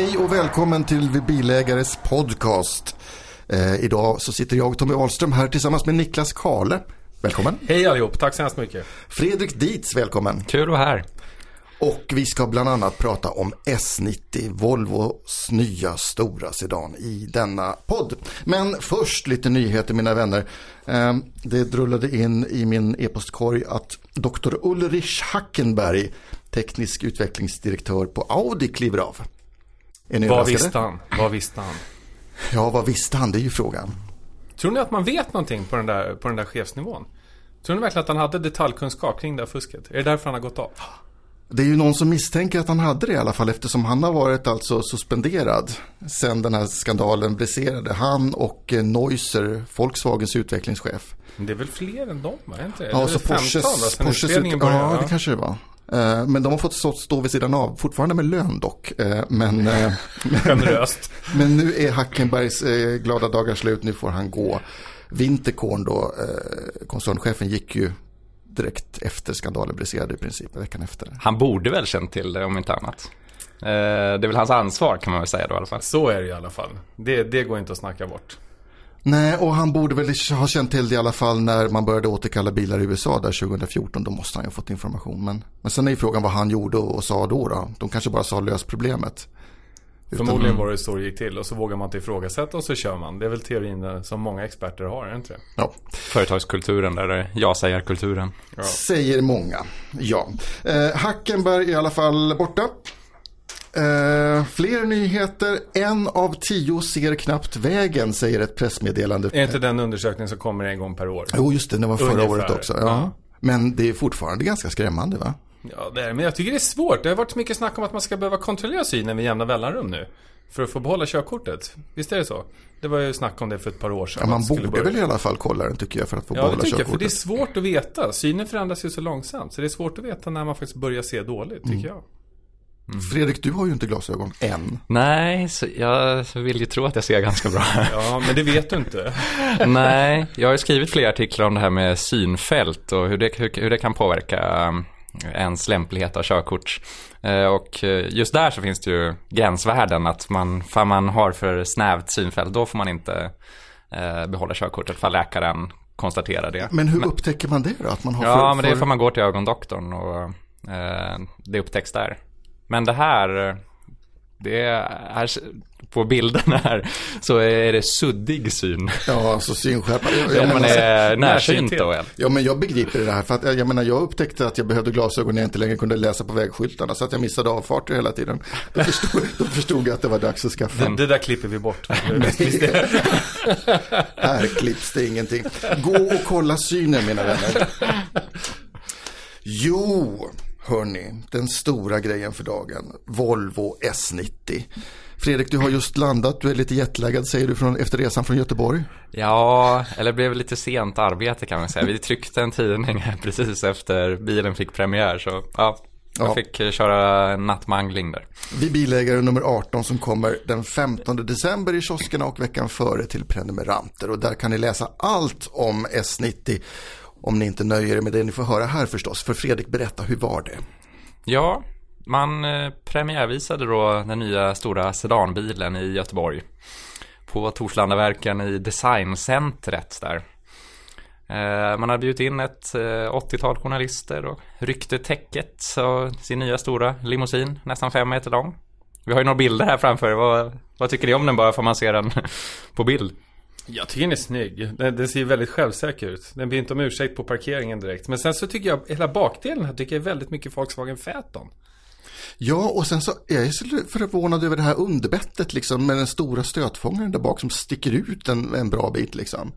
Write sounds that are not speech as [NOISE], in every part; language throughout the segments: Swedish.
Hej och välkommen till Vi Bilägares podcast. Eh, idag så sitter jag, Tommy Ahlström, här tillsammans med Niklas Karle. Välkommen. Hej allihop, tack så hemskt mycket. Fredrik Dietz, välkommen. Kul att vara här. Och vi ska bland annat prata om S90, Volvos nya stora sedan i denna podd. Men först lite nyheter mina vänner. Eh, Det drullade in i min e-postkorg att Dr. Ulrich Hackenberg, teknisk utvecklingsdirektör på Audi, kliver av. Vad överraskade? visste han? Vad visste han? Ja, vad visste han? Det är ju frågan. Tror ni att man vet någonting på den där, på den där chefsnivån? Tror ni verkligen att han hade detaljkunskap kring det här fusket? Är det därför han har gått av? Det är ju någon som misstänker att han hade det i alla fall eftersom han har varit alltså suspenderad sen den här skandalen briserade. Han och eh, Neusser, Volkswagens utvecklingschef. Men det är väl fler än dem? Är inte? Ja, så det 15 Porsches, Porsches ut, ja, det kanske det var. Eh, Men de har fått stå, stå vid sidan av, fortfarande med lön dock. Eh, Men, eh, [LAUGHS] Generöst. men nu är Hackenbergs eh, glada dagar slut, nu får han gå. Winterkorn då, eh, koncernchefen, gick ju direkt efter skandalen briserade i princip, veckan efter. Han borde väl känt till det om inte annat. Eh, Det är väl hans ansvar kan man väl säga då i alla fall. Så är det i alla fall. Det, det går inte att snacka bort. Nej, och han borde väl ha känt till det i alla fall när man började återkalla bilar i USA där 2014. Då måste han ju ha fått information. Men, men sen är ju frågan vad han gjorde och, och sa då, då. De kanske bara sa lös problemet. Utan- Förmodligen var det så det gick till och så vågar man inte ifrågasätta och så kör man. Det är väl teorin eh, som många experter har, är det inte det? Ja, Företagskulturen där, där jag säger kulturen. Ja. säger många. Ja. Eh, Hackenberg är i alla fall borta. Eh, fler nyheter. En av tio ser knappt vägen, säger ett pressmeddelande. Är inte den undersökningen som kommer en gång per år? Jo, just det, det var förra Ungefär. året också. Ja. Ja. Men det är fortfarande ganska skrämmande, va? Ja, det är, men jag tycker det är svårt. Det har varit så mycket snack om att man ska behöva kontrollera synen med jämna mellanrum nu. För att få behålla körkortet. Visst är det så? Det var ju snack om det för ett par år sedan. Ja, man det borde börja. väl i alla fall kolla den tycker jag för att få Ja, det behålla tycker jag. För det är körkortet. svårt att veta. Synen förändras ju så långsamt. Så det är svårt att veta när man faktiskt börjar se dåligt, tycker jag. Fredrik, du har ju inte glasögon än. Nej, så jag vill ju tro att jag ser ganska bra. [LAUGHS] Ja, men det vet du inte. [LAUGHS] Nej, jag har ju skrivit flera artiklar om det här med synfält och hur det, hur, hur det kan påverka um, ens lämplighet av körkort. Eh, Och eh, just där så finns det ju gränsvärden att man, för man har för snävt synfält, då får man inte eh, behålla körkortet för läkaren konstaterar det. Men hur upptäcker man det då? Att man har Ja, för, men det är för man går till ögondoktorn och eh, det upptäcks där. Men det här, det är, på bilderna här så är det suddig syn. Ja, alltså synskärpa. Ja, Ja, ja, men man är närsynt då. ja. men jag begriper det här. För att, jag menar, jag upptäckte att jag behövde glasögon när jag inte längre kunde läsa på vägskyltarna. Så att jag missade avfarter hela tiden. Då förstod, [LAUGHS] då förstod jag att det var dags att skaffa. Det, det där klipper vi bort. [LAUGHS] Här klipps det ingenting. Gå och kolla synen mina vänner. Jo, hörni, den stora grejen för dagen. Volvo S90. Fredrik, du har just landat. Du är lite jetlaggad säger du från, efter resan från Göteborg. Ja, eller blev lite sent arbete kan man säga. Vi tryckte en tidning [LAUGHS] precis efter bilen fick premiär. Så ja, jag Ja. fick köra nattmangling där. Vi bilägare nummer 18 som kommer den 15 december i kioskerna och veckan före till prenumeranter. Och där kan ni läsa allt om S90 om ni inte nöjer er med det ni får höra här förstås. För Fredrik, berätta, hur var det? Ja, man eh, premiärvisade då den nya stora sedanbilen i Göteborg. På Torslandaverken i designcentret där. Eh, man har bjudit in ett eh, 80-tal journalister och ryckte täcket av sin nya stora limousin, nästan fem meter lång. Vi har ju några bilder här framför. Vad, vad tycker ni om den bara för man ser den [LAUGHS] på bild? Jag tycker den är snygg. Den, den ser väldigt självsäker ut. Den ber inte om ursäkt på parkeringen direkt. Men sen så tycker jag, hela bakdelen här tycker jag är väldigt mycket Volkswagen Phaeton. Ja, och sen så är jag så förvånad över det här underbettet liksom med den stora stötfångaren där bak som sticker ut en, en bra bit liksom.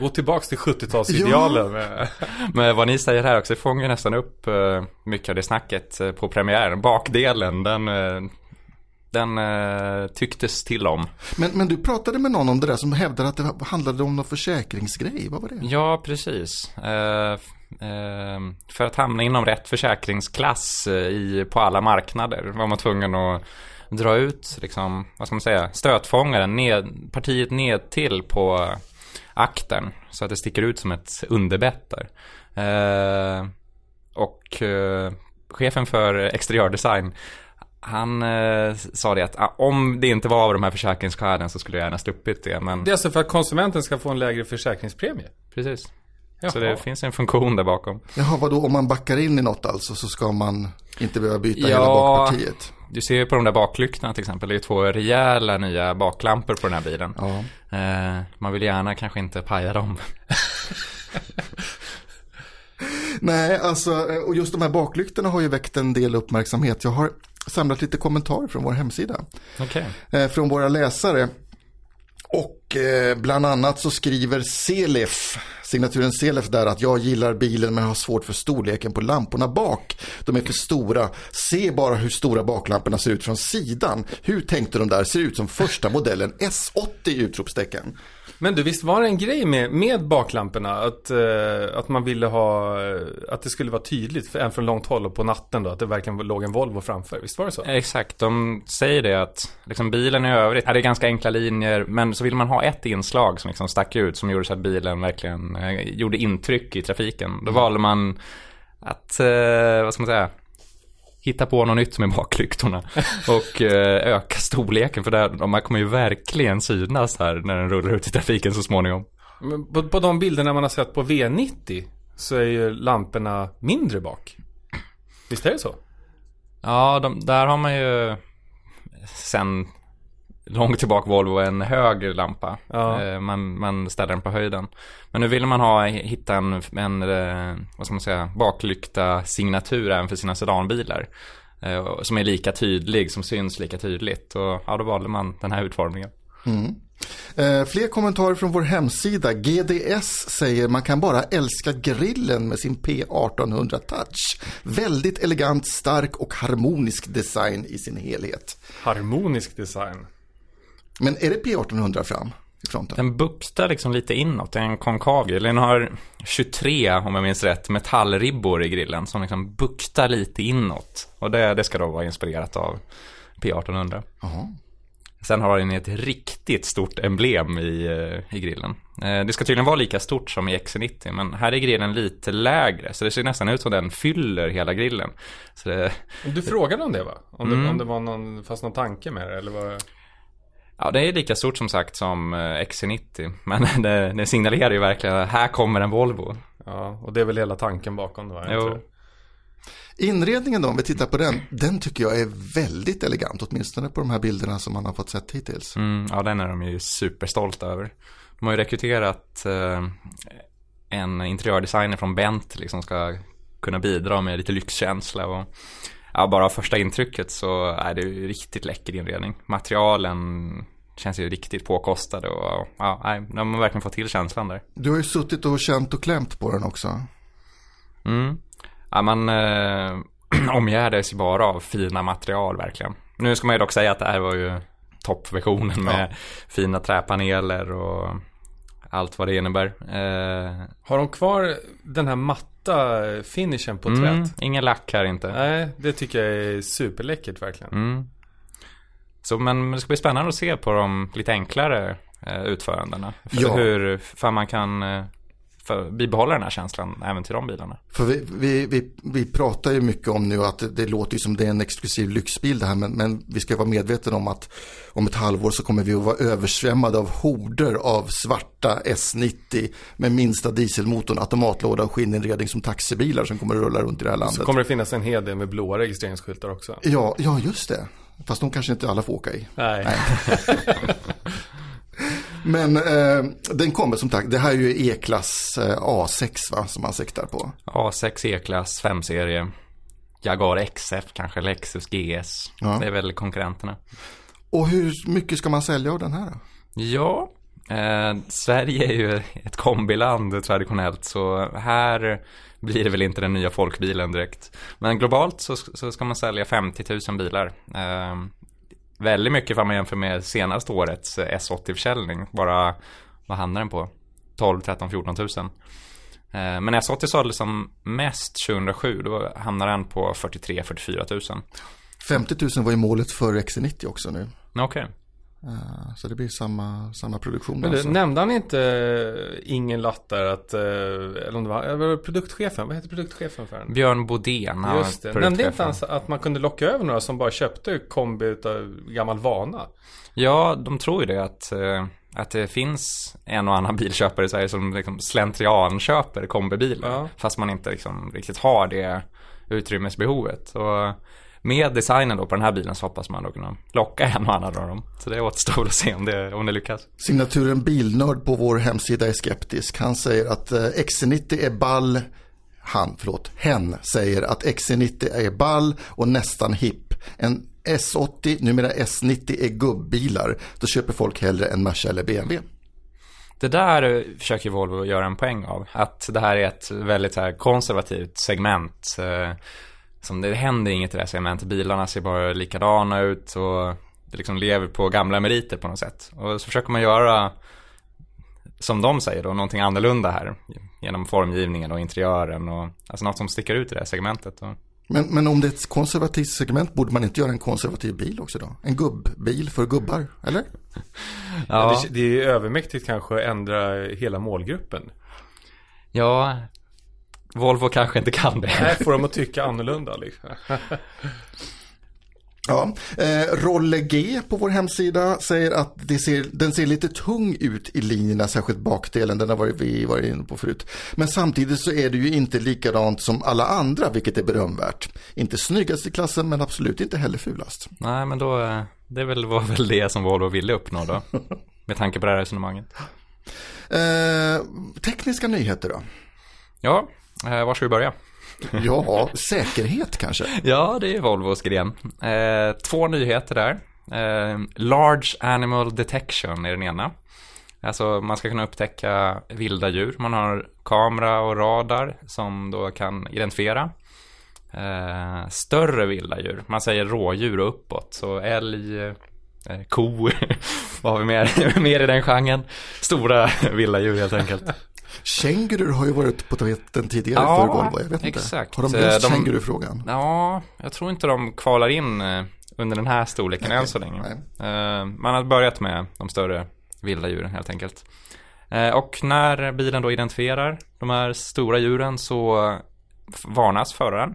Gå tillbaks till 70-talsidealen. med- [LAUGHS] Men vad ni säger här också, det fångar nästan upp eh, mycket av det snacket eh, på premiären. Bakdelen, den, eh, den eh, tycktes till om. Men, men du pratade med någon om det där som hävdade att det handlade om någon försäkringsgrej, vad var det? Ja, precis. Eh, eh, för att hamna inom rätt försäkringsklass eh, i, på alla marknader var man tvungen att dra ut, liksom, vad ska man säga, stötfångaren, ned, partiet ned till på akten. Så att det sticker ut som ett underbett där. Eh, och eh, chefen för exteriördesign han eh, sa det att ah, om det inte var av de här försäkringsskälen så skulle jag gärna sluppit det. Men Det är alltså för att konsumenten ska få en lägre försäkringspremie? precis. Så Jaha. det finns en funktion där bakom. Jaha, vadå om man backar in i något alltså så ska man inte behöva byta Ja. hela bakpartiet? Du ser ju på de där baklyktorna till exempel. Det är två rejäla nya baklampor på den här bilen. Ja. Eh, man vill gärna kanske inte paja dem. [LAUGHS] Nej, alltså, eh, och just de här baklyktorna har ju väckt en del uppmärksamhet. Jag har samlat lite kommentarer från vår hemsida. Okej. eh, från våra läsare. Och eh, bland annat så skriver Selef, signaturen Selef där att jag gillar bilen men har svårt för storleken på lamporna bak. De är för stora. Se bara hur stora baklamporna ser ut från sidan. Hur tänkte de där? Ser ut som första modellen S80 utropstecken. Men du, visst var det en grej med, med baklamporna? Att, eh, att man ville ha, att det skulle vara tydligt, för, även från långt håll och på natten då, att det verkligen låg en Volvo framför. Visst var det så? Exakt, de säger det att liksom bilen i övrigt, är ganska enkla linjer, men så vill man ha ett inslag som liksom stack ut, som gjorde så att bilen verkligen eh, gjorde intryck i trafiken. Då valde man att, eh, vad ska man säga, hitta på något nytt med baklyktorna [LAUGHS] och eh, öka storleken, för där, här kommer ju verkligen synas här när den rullar ut i trafiken så småningom. Men på, på de bilderna man har sett på V90 så är ju lamporna mindre bak. Visst är det så? Ja, de, där har man ju sen långt tillbaka Volvo en hög lampa. Ja. Eh, Man, man ställer den på höjden. Men nu vill man ha, hitta en, en eh, vad ska man säga, baklykta signatur även för sina sedanbilar. Eh, Som är lika tydlig, som syns lika tydligt. Och ja, då valde man den här utformningen. Eh, fler kommentarer från vår hemsida. GDS säger man kan bara älska grillen med sin P1800 Touch. Väldigt elegant, stark och harmonisk design i sin helhet. Harmonisk design. Men är det P1800 fram i fronten? Den buktar liksom lite inåt, det är en konkav grill. Den har 23, om jag minns rätt, metallribbor i grillen som liksom buktar lite inåt. Och det, det ska då vara inspirerat av P1800. Jaha. Sen har den ett riktigt stort emblem i, eh, i grillen. Eh, Det ska tydligen vara lika stort som i XC90, men här är grillen lite lägre. Så det ser nästan ut som den fyller hela grillen. Så det, Du frågade om det va? Om det, Mm. om det var någon, fast någon tanke med det eller vad? Ja, det är lika stort som sagt som eh, XC90. [LAUGHS] Men det, det signalerar ju verkligen att här kommer en Volvo. Ja, och det är väl hela tanken bakom det. Inte? Inredningen då, om vi tittar på den, den tycker jag är väldigt elegant, åtminstone på de här bilderna som man har fått sett hittills. Mm, ja, den är de ju superstolta över. De har ju rekryterat eh, en interiördesigner från Bentley som ska kunna bidra med lite lyxkänsla och ja, bara första intrycket så är det riktigt läcker inredning. Materialen känns ju riktigt påkostade och ja, nej, har verkligen fått till känslan där. Du har ju suttit och känt och klämt på den också. Mm. Ja, man eh, [CLEARS THROAT] omgärdades ju bara av fina material verkligen. Nu ska man ju dock säga att det här var ju toppversionen med fina träpaneler och allt vad det innebär. Eh, Har de kvar den här matta finishen på mm, träet? ingen lack här inte. Nej, det tycker jag är superläckert verkligen. Mm. Så men det ska bli spännande att se på de lite enklare eh, utförandena. För Ja. hur för man kan eh, för, bibehålla den här känslan även till de bilarna. För vi, vi, vi, vi pratar ju mycket om nu att det, det låter som det är en exklusiv lyxbil det här. Men, men vi ska vara medvetna om att om ett halvår så kommer vi att vara översvämmade av horder av svarta S90 med minsta dieselmotorn, automatlåda och skinninredning som taxibilar som kommer att rulla runt i det här landet. Så kommer det finnas en hel del med blåa registreringsskyltar också. Ja, ja, just det. Fast de kanske inte alla får åka i. Nej. [LAUGHS] Men eh, den kommer som sagt, det här är ju E-klass eh, A6 va, som man siktar på. A6 E-klass 5-serie. Jaguar XF kanske, Lexus GS. Ja. Det är väl konkurrenterna. Och hur mycket ska man sälja av den här då? Ja, eh, Sverige är ju ett kombiland traditionellt så här blir det väl inte den nya folkbilen direkt. Men globalt så, så ska man sälja 50 000 bilar. Eh, väldigt mycket om man jämför med senaste årets S80-försäljning. Bara, vad hamnar den på? 12, 13, 14 000. Eh, men S80 såldes som mest 2007, då hamnar den på 43, 44 000. 50 000 var ju målet för XC90 också nu. Okej. Eh, Så det blir samma, samma produktion. Men du, alltså. nämnde han inte eh, ingen lattar att, eh, eller om det var, eller produktchefen, vad heter produktchefen för den? Björn Bodén, Just det, nämnde inte han att man kunde locka över några som bara köpte kombi utav gammal vana? Ja, de tror ju det att, att det finns en och annan bilköpare i Sverige som liksom slentrian köper kombibilar. Ja. Fast man inte liksom riktigt har det utrymmesbehovet. Och med designen då på den här bilen så hoppas man då kunna locka en och annan av dem. Så det återstår att se om det, om det lyckas. Signaturen Bilnörd på vår hemsida är skeptisk. Han säger att eh, XC90 är ball. Han, förlåt, hen säger att XC90 är ball och nästan hipp. En S80, numera S90 är gubbilar. Då köper folk hellre en Merca eller BMW. Det där eh, försöker Volvo göra en poäng av. Att det här är ett väldigt här konservativt segment. Som det händer inget i det här segmentet. Bilarna ser bara likadana ut och det liksom lever på gamla meriter på något sätt. Och så försöker man göra, som de säger då, någonting annorlunda här. Genom formgivningen och interiören och alltså något som sticker ut i det här segmentet. Men, men om det är ett konservativt segment borde man inte göra en konservativ bil också då? En gubbbil för gubbar, eller? [LAUGHS] Ja. Det, det är övermäktigt kanske att ändra hela målgruppen. ja, Volvo kanske inte kan det. Nej, får dem att tycka annorlunda liksom. [LAUGHS] Ja, eh, Rolle G på vår hemsida säger att det ser, den ser lite tung ut i linjerna, särskilt bakdelen, den har varit, vi varit inne på förut. Men samtidigt så är det ju inte likadant som alla andra, vilket är berömvärt. Inte snyggast i klassen, men absolut inte heller fulast. Nej, men då, eh, det väl, var väl det som Volvo ville uppnå då. [LAUGHS] Med tanke på det här resonemanget. Eh, tekniska nyheter då? Ja, eh, var ska vi börja? [LAUGHS] Ja, säkerhet kanske. Ja, det är Volvos gren. Eh, två nyheter där. Eh, Large Animal Detection är den ena. Alltså man ska kunna upptäcka vilda djur. Man har kamera och radar som då kan identifiera eh, större vilda djur. Man säger rådjur och uppåt. Så älg, eh, ko, [LAUGHS] vad har vi mer, [LAUGHS] mer i den genren? Stora vilda djur helt enkelt. Kängurur har ju varit på tapeten tidigare Ja, för Volvo, jag vet inte. exakt. Har de löst kängurufrågan? Ja, jag tror inte de kvalar in eh, under den här storleken än så länge. nej. Eh, Man har börjat med de större vilda djuren helt enkelt. Eh, Och när bilen då identifierar de här stora djuren så varnas föraren.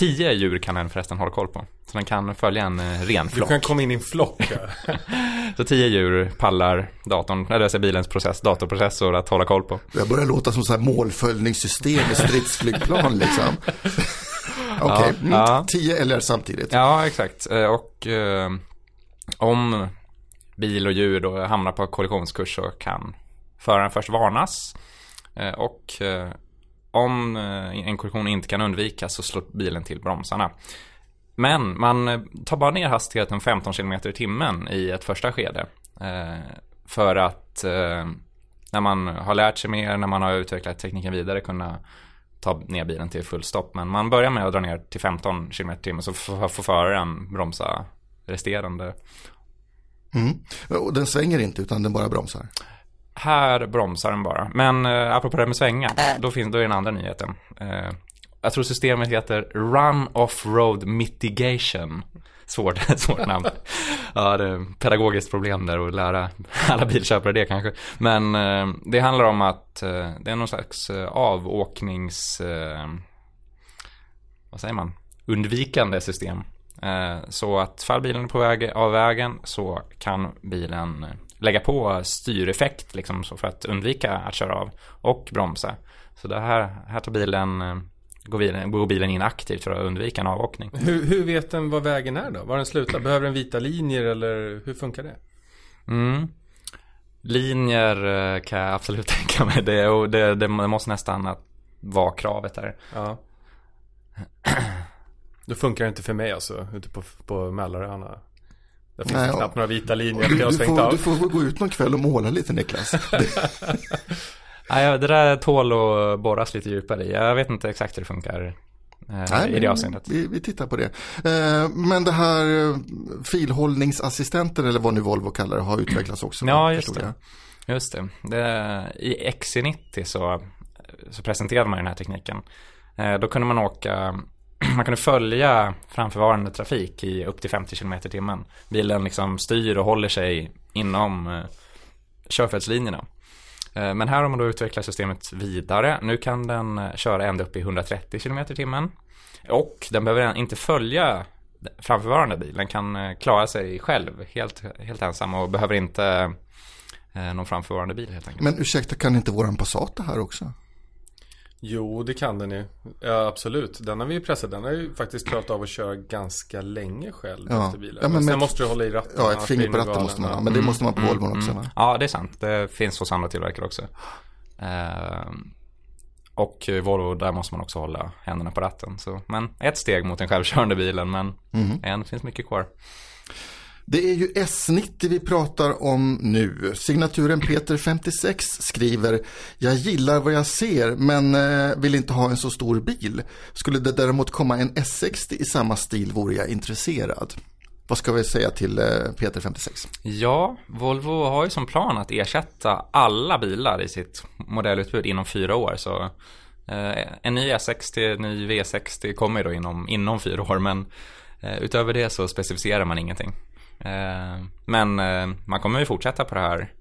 Tio djur kan den förresten hålla koll på. Så den kan följa en eh, Du renflock. kan komma in i en flock. ja. [LAUGHS] Så tio djur pallar datorn, eller alltså bilens process, datorprocessor att hålla koll på. Det börjar låta som så här målföljningssystem i stridsflygplan liksom. [LAUGHS] Okej, mm, ja. tio eller samtidigt. Ja, exakt. Eh, Och eh, om bil och djur då hamnar på kollisionskurs så kan föraren först varnas. Eh, Och eh, om eh, en kollision inte kan undvikas så slår bilen till bromsarna. Men man eh, tar bara ner hastigheten 15 km i timmen i ett första skede. Eh, för att när man har lärt sig mer, när man har utvecklat tekniken vidare kunna ta ner bilen till full stopp. Men man börjar med att dra ner till 15 km i timmen så får får föraren bromsa resterande. Mm. Och den svänger inte utan den bara bromsar. Här bromsar den bara. Men eh, apropå det med svänga, då, finns, då är den andra nyheten. Eh, jag tror systemet heter Run Off-Road Mitigation. Svårt, [LAUGHS] svårt namn. Ja, det är ett pedagogiskt problem där att lära [LAUGHS] alla bilköpare det kanske. Men eh, det handlar om att eh, det är någon slags eh, avåknings... Eh, vad säger man? Undvikande system. Eh, så att fall bilen är på väg av vägen så kan bilen eh, lägga på styreffekt liksom så för att undvika att köra av och bromsa. Så det här, här tar bilen, eh, går bilen, går bilen in aktivt för att undvika en avåkning. Hur, hur vet den vad vägen är då? Var den slutar? Behöver den vita linjer eller hur funkar det? Mm. Linjer eh, kan jag absolut [LAUGHS] tänka mig. Det, och det, det måste nästan att vara kravet här. Ja. Då funkar det inte för mig alltså, ute på, på Mälaröarna. Där finns Nej, det knappt några vita linjer. Du, du, får, du får gå ut någon kväll och måla lite Niklas. [LAUGHS] Nej, det där tål att borras lite djupare i. Jag vet inte exakt hur det funkar eh, Nej, i det avseendet. Vi, vi tittar på det. Eh, men det här eh, filhållningsassistenten eller vad nu Volvo kallar det har utvecklats också. Ja, just det. jag. Just det. det I XC90 så, så presenterade man den här tekniken. Då kunde man åka [CLEARS THROAT] man kunde följa framförvarande trafik i upp till 50 km i timmen. Bilen liksom styr och håller sig inom eh, körfältslinjerna. Eh, men här har man då utvecklat systemet vidare. Nu kan den eh, köra ända upp i 130 km i timmen. Och den behöver inte följa framförvarande bil. Den kan eh, klara sig själv helt, helt ensam och behöver inte eh, någon framförvarande bil helt enkelt. Men ursäkta, kan inte våran Passat det här också? Jo, det kan den ju. Ja, absolut. Den har vi ju pressat. Den har ju faktiskt klarat av att köra ganska länge själv Ja. efter bilen. Ja, men Sen ett- måste du hålla i ratten. Ja, ett finger på ratten måste man ha, men det måste man på Volvon också va? Ja, det är sant. Det finns hos andra tillverkare också. Eh, och Volvo, där måste man också hålla händerna på ratten. Så, men ett steg mot den självkörande bilen, men än finns mycket kvar. Det är ju S90 vi pratar om nu. Signaturen Peter56 skriver Jag gillar vad jag ser men eh, vill inte ha en så stor bil. Skulle det däremot komma en S60 i samma stil vore jag intresserad. Vad ska vi säga till eh, Peter56? Ja, Volvo har ju som plan att ersätta alla bilar i sitt modellutbud inom fyra år. Så eh, en ny S60, en ny V60 kommer ju då inom, inom fyra år. Men utöver det så specificerar man ingenting. Eh, men eh, man kommer ju fortsätta på det här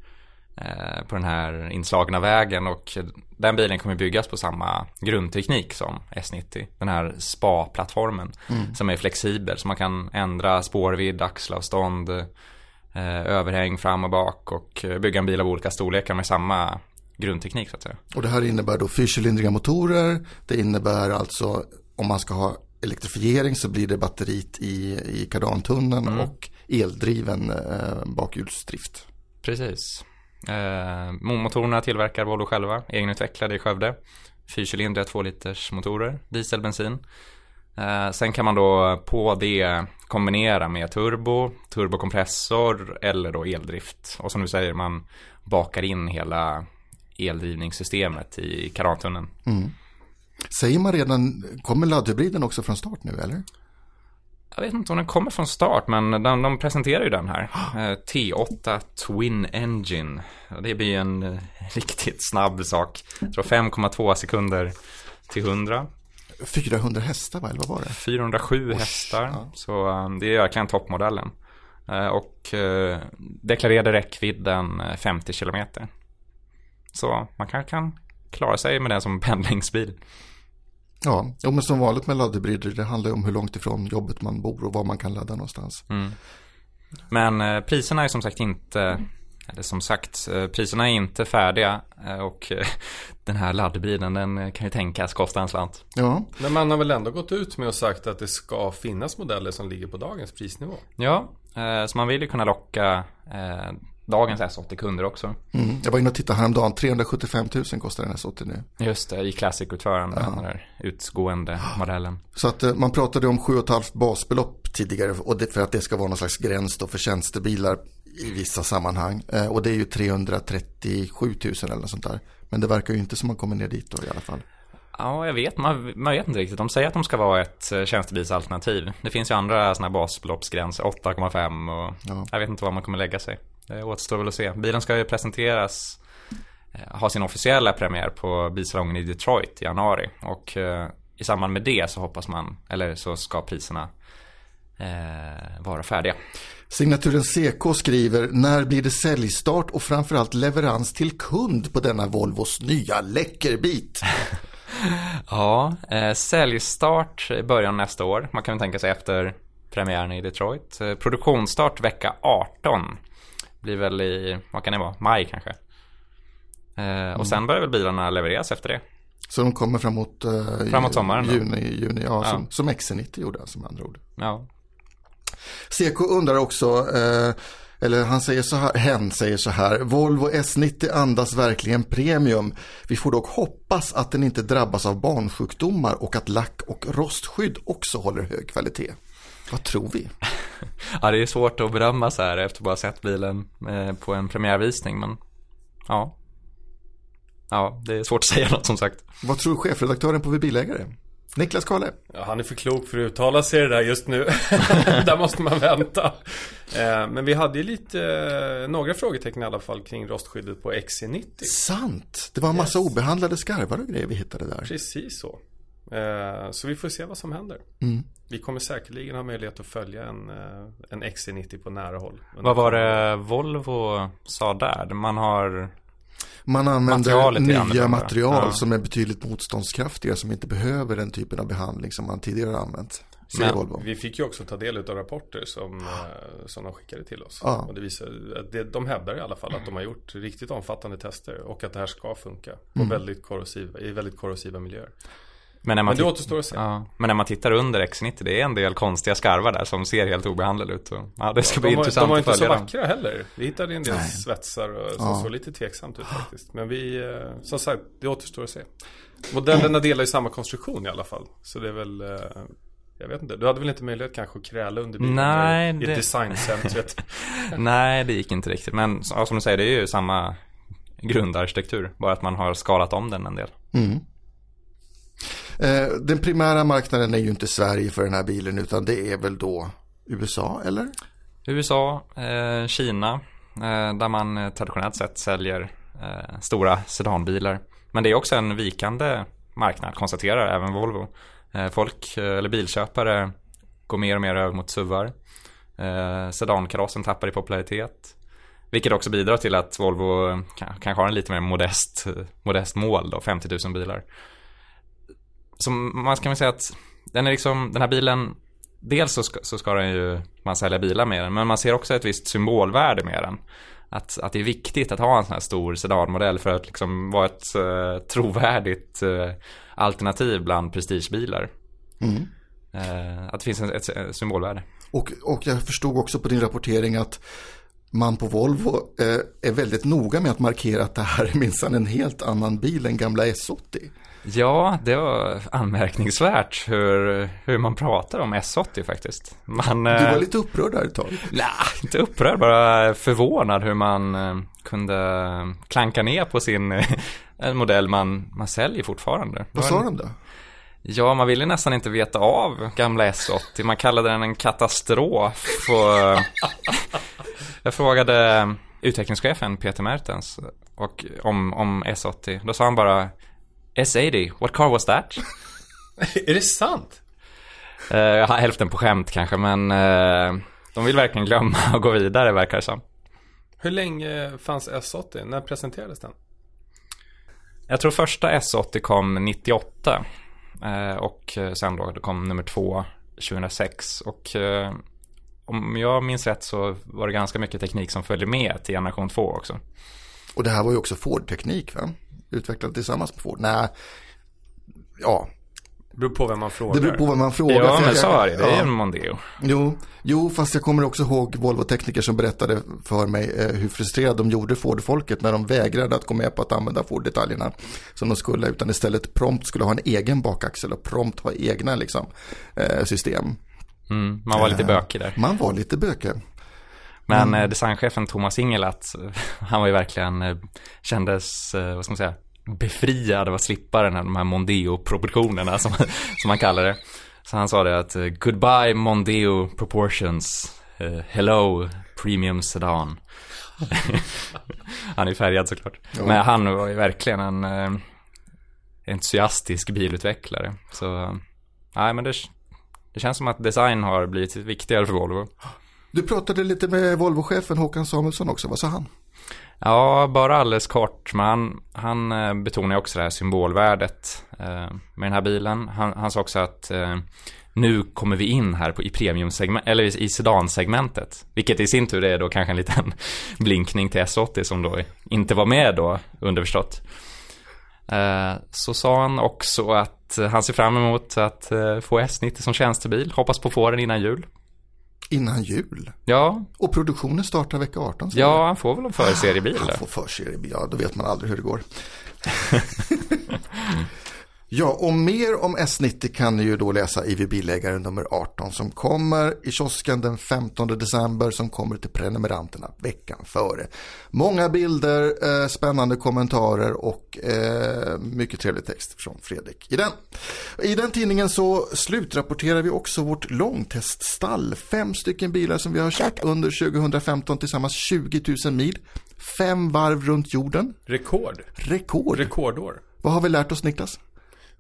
eh, på den här inslagna vägen och den bilen kommer byggas på samma grundteknik som S90. Den här spa-plattformen som är flexibel så man kan ändra spårvidd, axelavstånd, överhäng fram och bak och bygga en bil av olika storlekar med samma grundteknik så att säga. Och det här innebär då fyrcylindriga motorer. Det innebär alltså om man ska ha elektrifiering så blir det batteriet i, i kardantunneln och eldriven eh, bakhjulsdrift. Precis. Eh, motorerna tillverkar Volvo själva, egenutvecklade i Skövde. Fyrcylindriga 2 liters motorer, diesel, bensin. Eh, sen kan man då på det kombinera med turbo, turbokompressor eller då eldrift. Och som du säger, man bakar in hela eldrivningssystemet i kardantunneln. Säger man redan, kommer laddhybriden också från start nu eller? Jag vet inte om den kommer från start, men de, de presenterar ju den här. Eh, T8 Twin Engine. Det blir en eh, [LAUGHS] riktigt snabb sak. Jag tror 5,2 sekunder till 100. 400 hästar va, eller vad var det? 407 hästar. ja. Så um, det är verkligen toppmodellen. Eh, och uh, deklarerade räckvidden eh, 50 kilometer. Så man kanske kan klara sig med den som [LAUGHS] pendlingsbil. Ja, jo, men som vanligt med laddhybrider, det handlar ju om hur långt ifrån jobbet man bor och var man kan ladda någonstans. Men eh, priserna är som sagt inte, eller som sagt, eh, priserna är inte färdiga eh, och eh, [LAUGHS] den här laddhybriden den eh, kan ju tänkas kosta en slant. Ja, Men man har väl ändå gått ut med och sagt att det ska finnas modeller som ligger på dagens prisnivå. Ja, eh, så man vill ju kunna locka dagens S80-kunder också. mm. jag var inne och tittade häromdagen, 375 000 kostar den S80 nu. Just det, i Classic-utförande, den där utgående modellen. Så att eh, man pratade om 7,5 basbelopp tidigare och det för att det ska vara någon slags gräns då för tjänstebilar i vissa sammanhang. Eh, och det är ju 337 000 eller något sånt där. Men det verkar ju inte som man kommer ner dit då i alla fall. Ja, jag vet, man, man vet inte riktigt. De säger att de ska vara ett eh, tjänstebilsalternativ. Det finns ju andra sådana här basbeloppsgränser, 8,5 och Ja. jag vet inte var man kommer lägga sig. Det återstår väl att se. Bilen ska ju presenteras, eh, ha sin officiella premiär på bilsalongen i Detroit i januari. Och eh, i samband med det så hoppas man, eller så ska priserna eh, vara färdiga. Signaturen CK skriver, när blir det säljstart och framförallt leverans till kund på denna Volvos nya läckerbit? [LAUGHS] Ja, eh, säljstart i början nästa år. Man kan tänka sig efter premiären i Detroit. Eh, produktionsstart vecka 18. Blir väl i, vad kan det vara, maj kanske. Eh, och sen börjar väl bilarna levereras efter det. Så de kommer framåt, eh, Framåt sommaren juni, juni ja, Ja. Som, som XC90 gjorde alltså med andra ord. Ja, CK undrar också, eh, eller han säger så här, hen säger så här, Volvo S90 andas verkligen premium. Vi får dock hoppas att den inte drabbas av barnsjukdomar och att lack och rostskydd också håller hög kvalitet. Vad tror vi? [LAUGHS] [LAUGHS] ja det är svårt att bedöma så här efter bara sett bilen eh, på en premiärvisning. Men ja. Ja, det är svårt att [LAUGHS] säga något som sagt. Vad tror chefredaktören på Vi Bilägare? Niklas Kahle? Ja, han är för klok för att uttala sig det där just nu. [LAUGHS] där måste man vänta. Eh, men vi hade ju lite, eh, några frågetecken i alla fall kring rostskyddet på XC90. Sant! Det var en massa obehandlade skarvar och grejer vi hittade där. Precis så. Eh, så vi får se vad som händer. Mm. Vi kommer säkerligen ha möjlighet att följa en, eh, en XC90 på nära håll. Vad var det Volvo sa där? Man har... Man använder nya annorlunda. material Ja. som är betydligt motståndskraftiga som inte behöver den typen av behandling som man tidigare har använt. Men Volvo. Vi fick ju också ta del av rapporter som, eh, som de skickade till oss. Ja. Och det visar, att det, de hävdar i alla fall att de har gjort riktigt omfattande tester och att det här ska funka på Mm. väldigt korrosiva, i väldigt korrosiva miljöer. Men när man, Men det återstår att se. ja, men när man tittar under X90, det är en del konstiga skarvar där som ser helt obehandlade ut. Och, ja, det ska bli de, var, intressant de var att inte så vackra heller. Vi hittade en del Nej. svetsar och som Ja. såg lite tveksamt ut faktiskt. Men vi, eh, som sagt, det återstår att se. Modellerna delar ju samma konstruktion i alla fall. Så det är väl, eh, jag vet inte. Du hade väl inte möjlighet kanske att kräla under bilen Nej, i det- designcentret? [LAUGHS] Nej, det gick inte riktigt. Men ja, som du säger, det är ju samma grundarkitektur. Bara att man har skalat om den en del. Mm. Eh, den primära marknaden är ju inte Sverige för den här bilen utan det är väl då USA eller? USA, eh, Kina, eh, där man eh, traditionellt sett säljer eh, stora sedanbilar. Men det är också en vikande marknad, konstaterar även Volvo. Eh, folk, eh, eller bilköpare, går mer och mer över mot SUVar. Eh, sedankarossen tappar i popularitet. Vilket också bidrar till att Volvo kanske har en lite mer modest, modest mål då, 50 000 bilar. Som man ska väl säga att den är liksom, den här bilen Dels så ska, så ska den ju man sälja bilar med den, men man ser också ett visst symbolvärde med den. Att, att det är viktigt att ha en sån här stor sedanmodell för att liksom vara ett eh, trovärdigt eh, alternativ bland prestigebilar. Mm. Eh, att det finns ett, ett, ett symbolvärde. Och, och jag förstod också på din rapportering att man på Volvo eh, är väldigt noga med att markera att det här är minsann en helt annan bil än gamla S80. Ja, det var anmärkningsvärt hur, hur man pratar om S80 faktiskt. Man, Du eh, var lite upprörd där ett tag. Nej, inte upprörd, bara förvånad hur man eh, kunde klanka ner på sin eh, en modell man, man säljer fortfarande. Vad sa de då? Ja, man ville nästan inte veta av gamla S80. Man kallade den en katastrof. Och [LAUGHS] jag frågade utvecklingschefen Peter Mertens och om, om S80. Då sa han bara S80, what car was that? [LAUGHS] är det sant? Jag har hälften på skämt kanske, men eh, de vill verkligen glömma och gå vidare verkar det som. Hur länge fanns S80? När presenterades den? Jag tror första S80 kom 98 eh, och sen då det kom nummer två 2006 och eh, om jag minns rätt så var det ganska mycket teknik som följde med till generation 2 också. Och det här var ju också Ford-teknik va? Utvecklad tillsammans med Ford. Nej, ja, Det beror på vem man frågar. det beror på vad man frågar. Ja, men så är det. Det är en Mondeo. Jo, jo, fast jag kommer också ihåg Volvo-tekniker som berättade för mig eh, hur frustrerade de gjorde Ford-folket när de vägrade att gå med på att använda Ford-detaljerna som de skulle, utan istället prompt skulle ha en egen bakaxel och prompt ha egna liksom, eh, system. Mm, man var lite Eh, bökig där. Man var lite böke. Men eh, designchefen Thomas Ingelat, [LAUGHS] han var ju verkligen, eh, kändes, eh, vad ska man säga, befriad av att slippa den här, de här Mondeo-proportionerna som, [LAUGHS] som man kallar det. Så han sa det att goodbye Mondeo proportions, hello premium sedan. [LAUGHS] han är färgad såklart. Ja. Men han var ju verkligen en entusiastisk bilutvecklare. Så, nej men det, det känns som att design har blivit viktigare för Volvo. Du pratade lite med Volvochefen Håkan Samuelsson också, vad sa han? Ja, bara alldeles kort. Men han, han eh, betonar ju också det här symbolvärdet eh, med den här bilen. Han, han sa också att eh, nu kommer vi in här på, i premiumsegment, eller i, sedansegmentet. Vilket i sin tur är då kanske en liten [LAUGHS] blinkning till S80 som då inte var med då, underförstått. Så sa han också att han ser fram emot att få S90 som tjänstebil. Hoppas på att få den innan jul. Innan jul. Ja, Och produktionen startar vecka 18. så ja han får väl en förseriebil Han får för sig det, ja då vet man aldrig hur det går. [LAUGHS] ja, och mer om S90 kan ni ju då läsa i Bilägare nummer 18 som kommer i kiosken den 15 december som kommer till prenumeranterna veckan före. Många bilder, eh, spännande kommentarer och eh, mycket trevlig text från Fredrik i den. I den tidningen så slutrapporterar vi också vårt långteststall. Fem stycken bilar som vi har kört under 2015 tillsammans 20 000 mil. Fem varv runt jorden. Rekord. Rekord. Rekordår. Vad har vi lärt oss Niklas?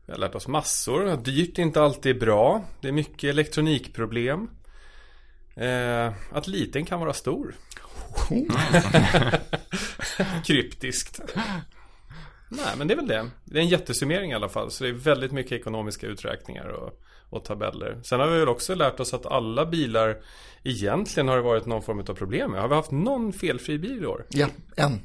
Vi har lärt oss massor. Dyrt är inte alltid bra. Det är mycket elektronikproblem. Eh, att liten kan vara stor. [LAUGHS] Kryptiskt. Nej, men det är väl det. Det är en jättesummering i alla fall. Så det är väldigt mycket ekonomiska uträkningar och, och tabeller. Sen har vi väl också lärt oss att alla bilar egentligen har det varit någon form av problem med. Har vi haft någon felfri bil i år? Ja, en.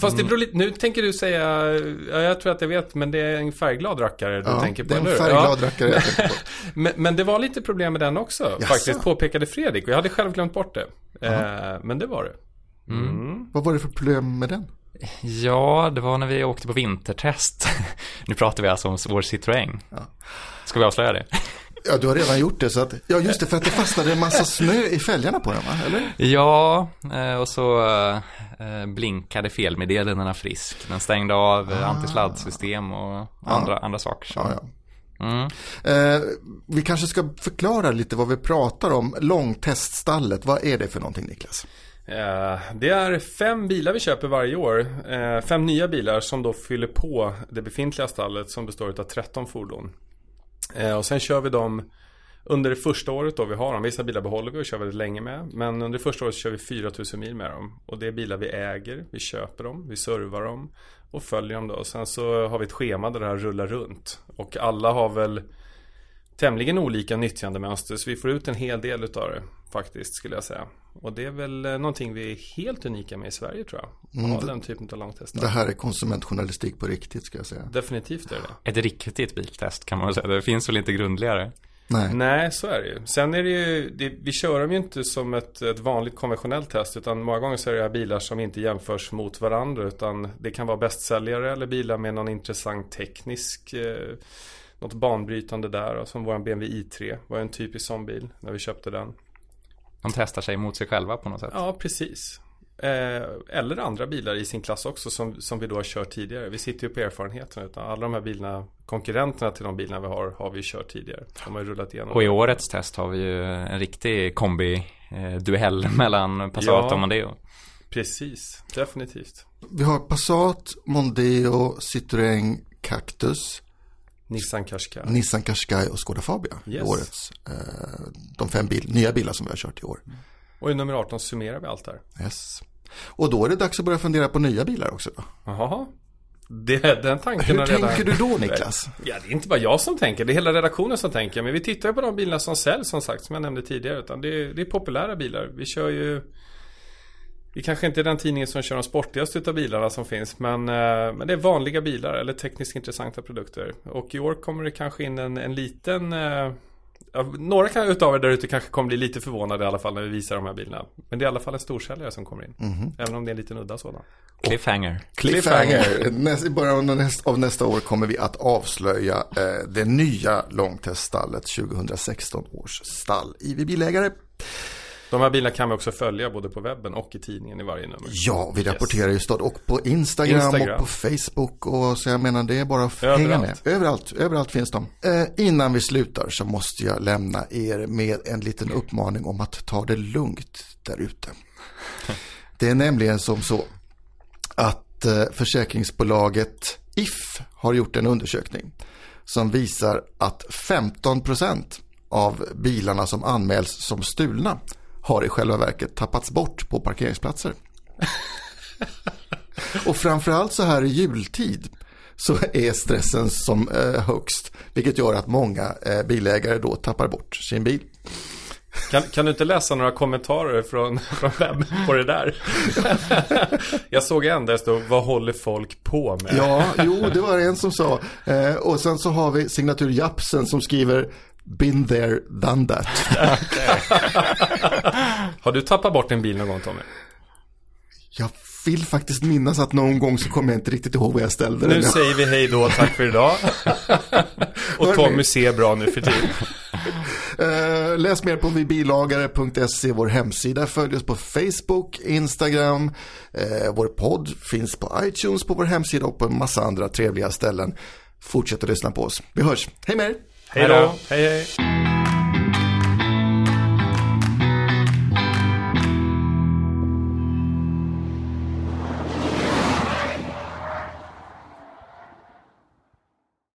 Fast det beror lite, nu tänker du säga, ja, jag tror att jag vet, men det är en färgglad rackare du Ja, tänker på, det är en färgglad Ja. rackare jag tänker på. [LAUGHS] Men, men det var lite problem med den också, Jaså? faktiskt, påpekade Fredrik. Och jag hade själv glömt bort det. Eh, men det var det. Mm. Vad var det för problem med den? Ja, det var när vi åkte på vintertest. [LAUGHS] nu pratar vi alltså om vår Citroën. Ska vi avslöja det? Ja, du har redan gjort det så att, ja just det, för att det fastnade en massa snö i fälgarna på den va, eller? Ja, eh, och så eh, blinkade felmeddelandena frisk. Den stängde av ah. antisladdsystem och andra, andra saker. Så. Ja, ja. Mm. Eh, vi kanske ska förklara lite vad vi pratar om. Långteststallet, vad är det för någonting Niklas? Det är fem bilar vi köper varje år. Fem nya bilar som då fyller på det befintliga stallet som består av 13 fordon. Eh, Och sen kör vi dem under det första året då vi har dem. Vissa bilar behåller vi och kör väldigt länge med. Men under det första året kör vi 4000 mil med dem. Och det är bilar vi äger, vi köper dem, vi servar dem och följer dem då. Och sen så har vi ett schema där det här rullar runt. Och alla har väl tämligen olika nyttjandemönster. Så vi får ut en hel del utav det faktiskt skulle jag säga. Och det är väl eh, någonting vi är helt unika med i Sverige tror jag. Mm, det- den typen av långtestar. Det här är konsumentjournalistik på riktigt ska jag säga. Definitivt är det det. Ett riktigt biltest kan man väl säga. Det finns väl inte grundligare. Nej, Nej, så är det ju. Sen är det ju, det, vi kör dem ju inte som ett, ett vanligt konventionellt test. Utan många gånger så är det här bilar som inte jämförs mot varandra. Utan det kan vara bästsäljare eller bilar med någon intressant teknisk, eh, något banbrytande där. Och som vår BMW i3 var en typisk sån bil när vi köpte den. De testar sig mot sig själva på något sätt. Ja, precis. Eh, eller andra bilar i sin klass också som, som vi då har kört tidigare. Vi sitter ju på erfarenheten. Utan alla de här bilarna, konkurrenterna till de bilarna vi har, har vi kört tidigare. De har ju rullat igenom. Och i årets test har vi ju en riktig kombi-duell [LAUGHS] mellan Passat Ja. och Mondeo. Precis, definitivt. vi har Passat, Mondeo, Citroën, Cactus, Nissan Qashqai. Nissan Qashqai och Skoda Fabia Yes. årets. Eh, de fem bil, nya bilar som vi har kört i år. Och i nummer 18 summerar vi allt där. Yes. Och då är det dags att börja fundera på nya bilar också. Jaha. Det, den tanken Hur har redan... tänker du då Niklas? Ja, det är inte bara jag som tänker. Det är hela redaktionen som tänker. Men vi tittar på de bilarna som säljs som sagt, som jag nämnde tidigare. Utan det, är, det är populära bilar. Vi kör ju... Vi kanske inte är den tidningen som kör de sportigaste utav bilarna som finns. Men, eh, men det är vanliga bilar eller tekniskt intressanta produkter. Och i år kommer det kanske in en, en liten... eh, några kan- utav er där ute kanske kommer bli lite förvånade i alla fall när vi visar de här bilarna. Men det är i alla fall en storsäljare som kommer in. Även om det är en liten udda sådan. Cliffhanger. Cliffhanger. Näst, I början av nästa, av nästa år kommer vi att avslöja eh, det nya långteststallet 2016 års stall. IV Bilägare. De här bilarna kan vi också följa både på webben och i tidningen i varje nummer. Ja, vi rapporterar just då och på Instagram, Instagram. och på Facebook och så jag menar det är bara att hänga med. Överallt. Överallt, överallt finns de. Eh, innan vi slutar så måste jag lämna er med en liten uppmaning om att ta det lugnt där ute. [LAUGHS] Det är nämligen som så att eh, försäkringsbolaget If har gjort en undersökning som visar att 15% av bilarna som anmäls som stulna har i själva verket tappats bort på parkeringsplatser. [LAUGHS] Och framförallt så här i jultid så är stressen som eh, högst. Vilket gör att många eh, bilägare då tappar bort sin bil. Kan, kan du inte läsa några kommentarer från, från webb på det där? [LAUGHS] Jag såg en där det stod, vad håller folk på med? Ja, jo, det var en som sa. Eh, och sen så har vi signatur Japsen som skriver Been there, done that. [LAUGHS] Har du tappat bort en bil någon gång Tommy? Jag vill faktiskt minnas att någon gång så kommer jag inte riktigt ihåg vad jag ställde Nu den. säger vi hej då, tack för idag. [LAUGHS] Och Tommy ser bra nu för tiden. [LAUGHS] Eh, läs mer på vibilagare.se, vår hemsida. Följ oss på Facebook, Instagram. Eh, vår podd finns på iTunes, på vår hemsida och på en massa andra trevliga ställen. Fortsätt att lyssna på oss. Vi hörs. Hej med er! Hej då! Hej hej!